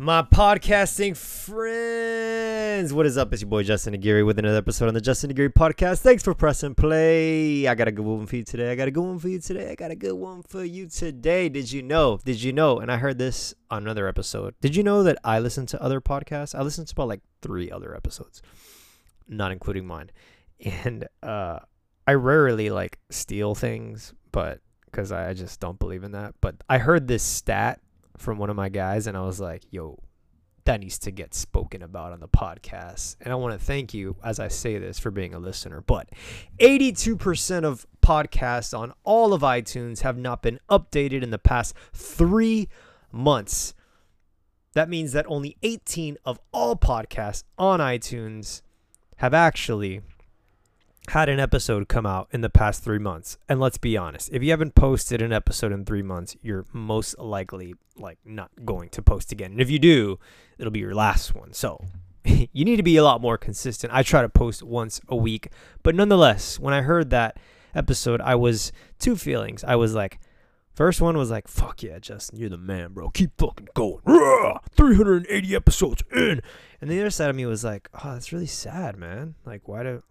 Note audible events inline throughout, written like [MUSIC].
My podcasting friends, what is up? It's your boy Justin Aguirre with another episode on the Justin Aguirre podcast. Thanks for pressing play. I got a good one for you today. I got a good one for you today. I got a good one for you today. Did you know? Did you know? And I heard this on another episode. Did you know that I listen to other podcasts? I listen to about like three other episodes, not including mine. And uh, I rarely like steal things, but because I just don't believe in that. But I heard this stat from one of my guys, and I was like, yo, that needs to get spoken about on the podcast. And I want to thank you as I say this for being a listener. But 82% of podcasts on all of iTunes have not been updated in the past three months. That means that only 18 of all podcasts on iTunes have actually had an episode come out in the past three months. And let's be honest, if you haven't posted an episode in three months, you're most likely like not going to post again. And if you do, it'll be your last one. So [LAUGHS] you need to be a lot more consistent. I try to post once a week, but nonetheless, when I heard that episode, I was two feelings. I was like, First one was like, fuck yeah, Justin, you're the man, bro. Keep fucking going. Rah! 380 episodes in. And the other side of me was like, oh, that's really sad, man. Like, why do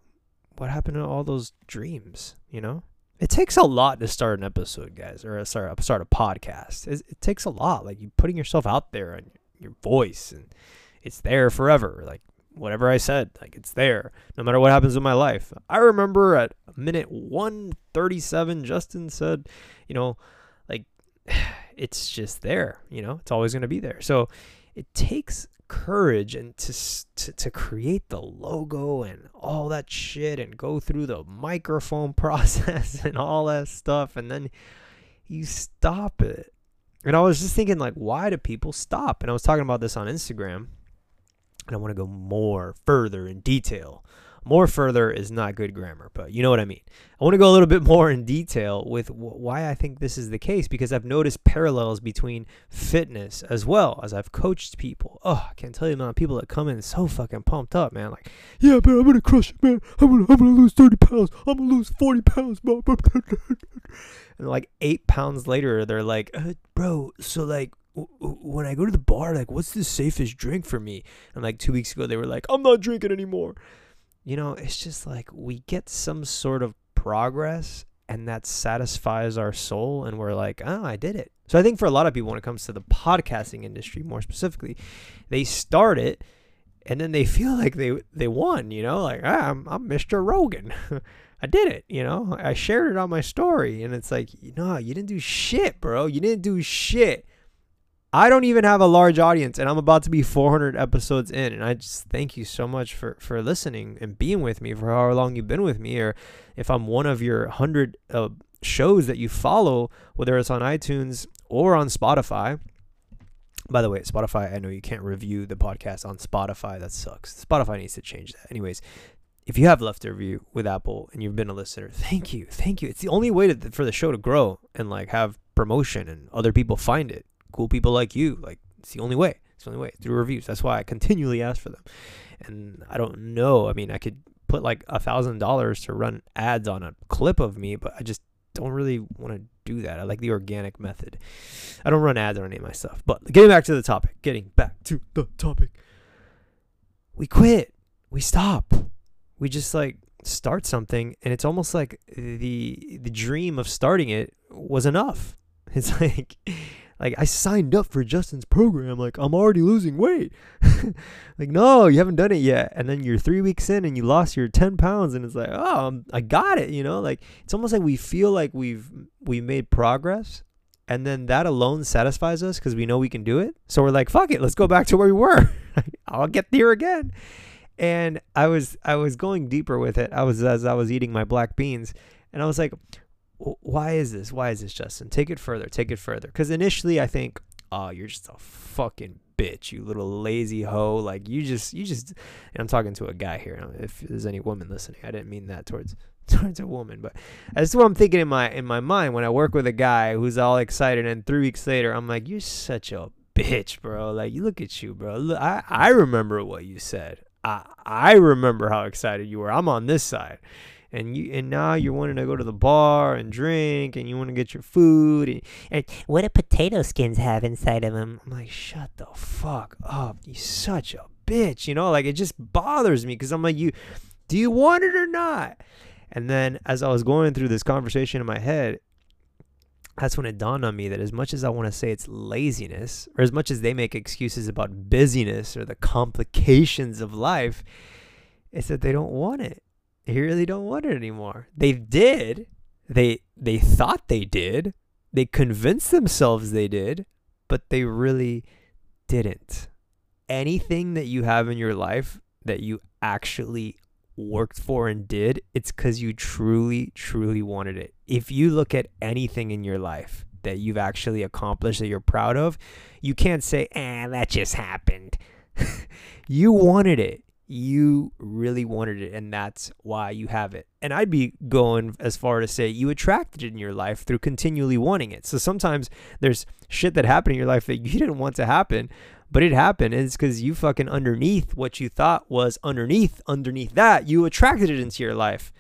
what happened to all those dreams? You know, it takes a lot to start an episode, guys, or start start a podcast. It, it takes a lot. Like you putting yourself out there and your voice, and it's there forever. Like whatever I said, like it's there, no matter what happens in my life. I remember at minute one thirty seven, Justin said, you know, like [SIGHS] it's just there. You know, it's always gonna be there. So it takes courage and to, to to create the logo and all that shit and go through the microphone [LAUGHS] process and all that stuff and then you stop it. And I was just thinking like why do people stop? And I was talking about this on Instagram and I want to go more further in detail more further is not good grammar, but you know what I mean. I want to go a little bit [LAUGHS] more in detail with why I think this is the case because I've noticed parallels between fitness as well as I've coached people. Oh, I can't tell you the amount of people that come in so fucking pumped up, man. Like, yeah, man, I'm gonna crush it, man. I'm gonna, I'm gonna lose 30 pounds. I'm gonna lose 40 pounds, [LAUGHS] and like eight pounds later, they're like, uh, bro, so like, when I go to the bar, like, what's the safest drink for me? And like two weeks ago, they were like, I'm not drinking anymore you know, it's just like we get some sort of progress and that satisfies our soul and we're like, "Oh, I did it." So I think for a lot of people when it comes to the podcasting industry more specifically, they start it and then they [LAUGHS] feel like they they won, you know, like, ah, I'm I'm Mr. Rogan. [LAUGHS] I did it, you know. I shared it on my story and it's like, "No, you didn't do shit, bro. You didn't do shit." I don't even have a large audience, and I'm about to be 400 episodes in. And I just thank you so much for for listening and being with me for however long you've been with me, or if I'm one of your hundred uh, shows that you follow, whether it's on iTunes or on Spotify. By the way, Spotify, I know you can't review the podcast on Spotify. That sucks. Spotify needs to change that. Anyways, if you have left a review with Apple and you've been a listener, thank you, thank you. It's the only way to, for the show to grow and like have promotion and other people find it cool people like you. Like it's the only way. It's the only way through reviews. That's why I continually ask for them. And I don't know. I mean, I could put like a thousand dollars to run ads on a clip of me, but I just don't really want to do that. I like the organic method. I don't run ads on any of my stuff. But getting back to the topic, getting back to the topic. We quit. We stop. We just like start something and it's almost like the the dream of starting it was enough. [LAUGHS] It's like like I signed up for Justin's program. Like I'm already losing weight. [LAUGHS] like no, you haven't done it yet. And then you're three weeks in and you lost your ten pounds, and it's like oh, I'm, I got it. You know, like it's almost like we feel like we've we made progress, and then that alone satisfies us because we know we can do it. So we're like, fuck it, let's go back to where we were. [LAUGHS] I'll get there again. And I was I was going deeper with it. I was as I was eating my black beans, and I was like, why is this? Why is this, Justin? Take it further. Take it further. Because initially, I think, oh, you're just a fucking bitch, you little lazy hoe. Like you just, you just. And I'm talking to a guy here. Um, if there's any woman listening, I didn't mean that towards [LAUGHS] towards a woman, but that's what I'm thinking in my in my mind when I work with a guy who's all excited, and three weeks later, I'm like, you're such a bitch, bro. Like you look at you, bro. Look, I I remember what you said. I I remember how excited you were. I'm on this side and you and now you're wanting to go to the bar and drink and you want to get your food and, and what do potato skins have inside of them i'm like shut the fuck up you such a bitch you know like it just bothers me because i'm like you do you want it or not and then as i was going through this conversation in my head that's when it dawned on me that as much as I want to say it's laziness, or as much as they make excuses about busyness or the complications of life, it's that they don't want it. They really don't want it anymore. They did. They they thought they did. They convinced themselves they did, but they really didn't. Anything that you have in your life that you actually worked for and did, it's because you truly, truly wanted it. If you look at anything in your life that you've actually accomplished that you're proud of, you can't say, eh, that just happened. [LAUGHS] you wanted it. You really wanted it, and that's why you have it. And I'd be going as far to say you attracted it in your life through continually wanting it. So sometimes there's shit that happened in your life that [LAUGHS] you didn't want to happen, but it happened. And it's because you fucking underneath what you thought was underneath, underneath that, you attracted it into your life.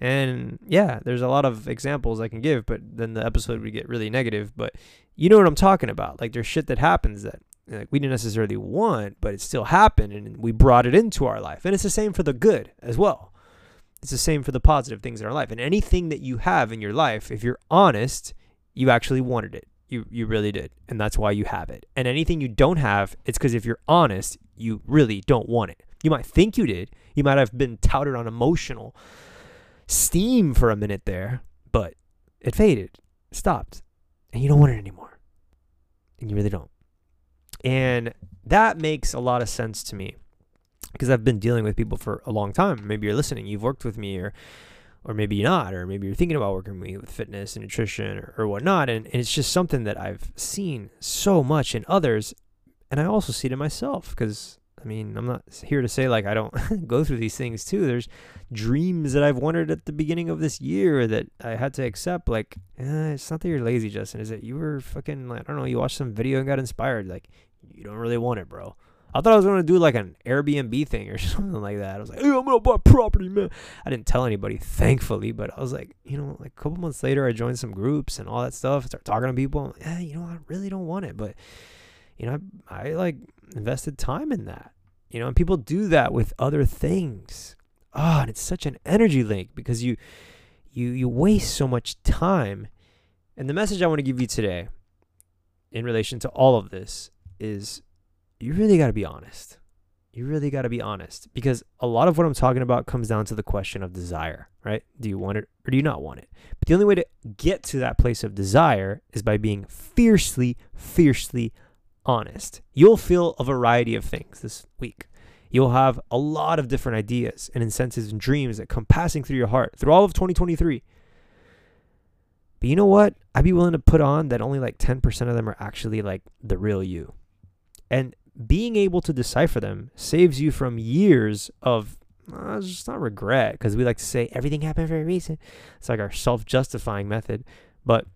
And yeah, there's a lot of examples I can give, but then the episode would get really negative. But you know what I'm talking about. Like there's shit that happens that like, we didn't necessarily want, but it still happened and we brought it into our life. And it's the same for the good as well. It's the same for the positive things in our life. And anything that you have in your life, if you're honest, you actually wanted it. You you really did, and that's why you have it. And anything you don't have, it's because if you're honest, you really don't want it. You might think you did. You might have been touted on emotional steam for a minute there, but it faded, stopped, and you don't want it anymore. And you really don't. And that makes a lot of sense to me because I've been dealing with people for a long time. Maybe you're listening, you've worked with me, or or maybe you're not, or maybe you're thinking about working with me with fitness and nutrition or, or whatnot. And, and it's just something that I've seen so much in others. And I also see it in myself because, I mean, I'm not here to say like I don't [LAUGHS] go through these things too. There's dreams that I've wanted at the beginning of this year that I had to accept. Like, eh, it's not that you're lazy, Justin. Is that you were fucking, like, I don't know, you watched some video and got inspired. Like, you don't really want it, bro. I thought I was gonna do like an Airbnb thing or [LAUGHS] something like that. I was like, hey, I'm gonna buy property, man. I didn't tell anybody, thankfully, but I was like, you know, like a couple months later, I joined some groups and all that stuff. Start talking to people. Yeah, you know, I really don't want it, but you know, I, I like invested time in that. You know, and people do that with other things. Ah, oh, and it's such an energy link because you you you waste so much time. And the message I want to give you today in relation to all of this is you really got to be honest. You really got to be honest because a lot of what I'm talking about comes down to the question of desire, right? Do you want it or do you not want it? But the only way to get to that place of desire is by being fiercely, fiercely honest. You'll feel a variety of things this week. You'll have a lot of different ideas and incentives and dreams that come passing through your heart through all of 2023. But you know what? I'd be willing to put on that only like 10% of them are actually like the real you. And being able to decipher them saves you from years of uh, it's just not regret because we like to say everything happened for a reason. It's like our self justifying method. But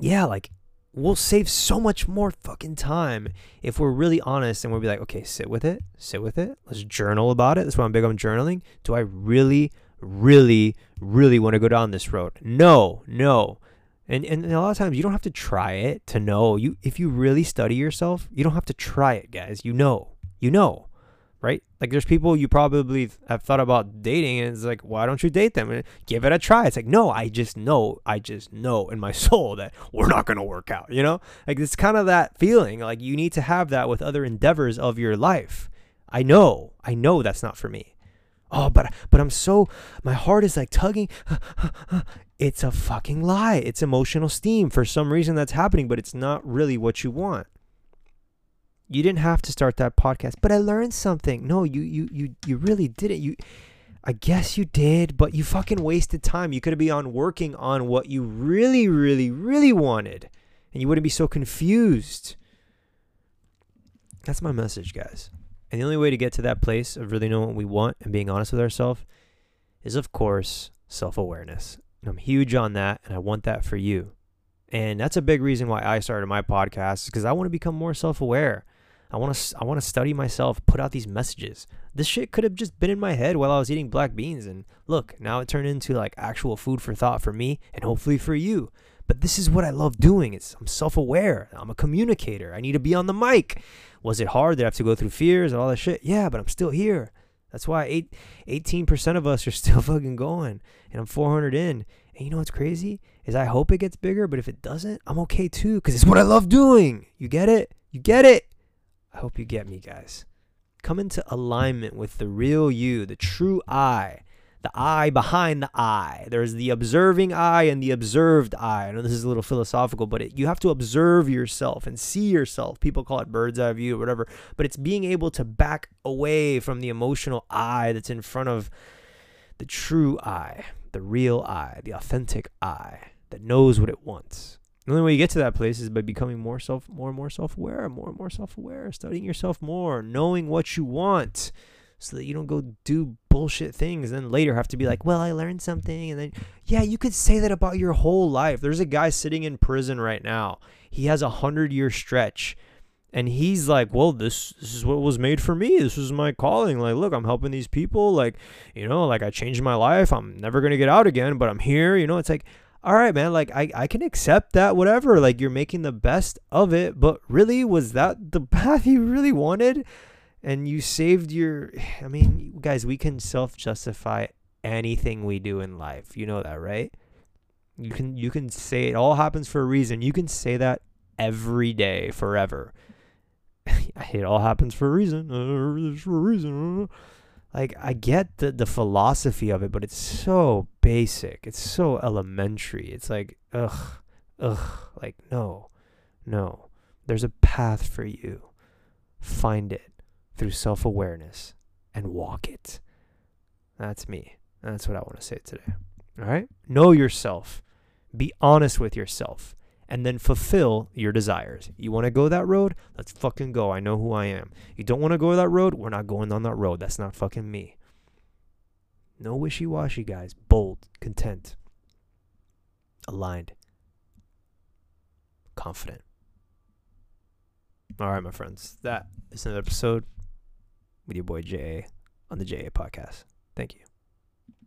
yeah, like we'll save so much more fucking time if we're really honest and we'll be like, okay, sit with it, sit with it. Let's journal about it. That's why I'm big on journaling. Do I really, really, really want to go down this road? No, no. And, and a lot of times you don't have to try it to know. You if you really study yourself, you don't have to try it, guys. You know. You know. Right? Like there's people you probably have thought about dating and it's like, why don't you date them? And give it a try. It's like, no, I just know, I just know in my [LAUGHS] soul that we're not gonna work out, you know? Like it's kind of that feeling. Like you need to have that with other endeavors of your life. I know, I know that's not for me. Oh, but but I'm so my heart is like tugging. [LAUGHS] It's a fucking lie. It's emotional steam. For some reason that's happening, but it's not really what you want. You didn't have to start that podcast, but I learned something. No, you you you you really didn't. You I guess you did, but you fucking wasted time. You could have been on working on what you really, really, really wanted. And you wouldn't be so confused. That's my message, guys. And the only way to get to that place of really knowing what we want and being honest with ourselves is, of course, self awareness. I'm huge on that, and I want that for you. And that's a big reason why I started my podcast because I want to become more self aware. I want to I want to study myself, put out these messages. This shit could have just been in my head while I was eating black beans and look, now it turned into like actual food for thought for me and hopefully for you. But this is what I love doing. It's I'm self-aware. I'm a communicator. I need to be on the mic. Was it hard? Did I have to go through fears and all that shit? Yeah, but I'm still here. That's why eight, 18% of us are [LAUGHS] still fucking going and I'm 400 in. And you know what's crazy? Is I hope it gets bigger, but if it doesn't, I'm okay too because it's what I love doing. You get it? You get it? I hope you get me, guys. Come into alignment with the real you, the true I, the eye behind the eye. There's the observing eye and the observed eye. I know this is a little philosophical, but it, you have to observe yourself and see yourself. People call it bird's eye view or whatever, but it's being able to back away from the emotional eye that's in front of the true eye, the real eye, the authentic eye that knows what it wants. The only way you get to that place is by becoming more self, more and more self-aware, more and more self-aware, studying yourself more, knowing what you want, so that you don't go do bullshit things. And then later have to be like, well, I learned something, and then yeah, you could say that about your whole life. There's a guy sitting in prison right now. He has a hundred-year stretch, and he's like, well, this this is what was made for me. This was my calling. Like, look, I'm helping these people. Like, you know, like I changed my life. I'm never gonna get out again, but I'm here. You know, it's like all right, man, like I, I can accept that, whatever. Like you're making the best of it, but really, was that the [LAUGHS] path you really wanted? And you saved your. [SIGHS] I mean, guys, we can self justify anything we do in life. You know that, right? You can you can say it all happens for a reason. You can say that every day forever. [LAUGHS] it all happens for a reason. Uh, for a reason. Like I get the the philosophy of it, but it's so basic. It's so elementary. It's like ugh, ugh. Like no, no. There's a path for you. Find it through self awareness and walk it. That's me. That's what I want to say today. All right. Know yourself. Be honest with yourself and then fulfill your desires. You want to go that road? Let's fucking go. I know who I am. You don't want to go that road? We're not going on that road. That's not fucking me. No wishy washy, guys. Bold, content, aligned, confident. All right, my friends. That is another episode with your boy JA on the JA podcast. Thank you.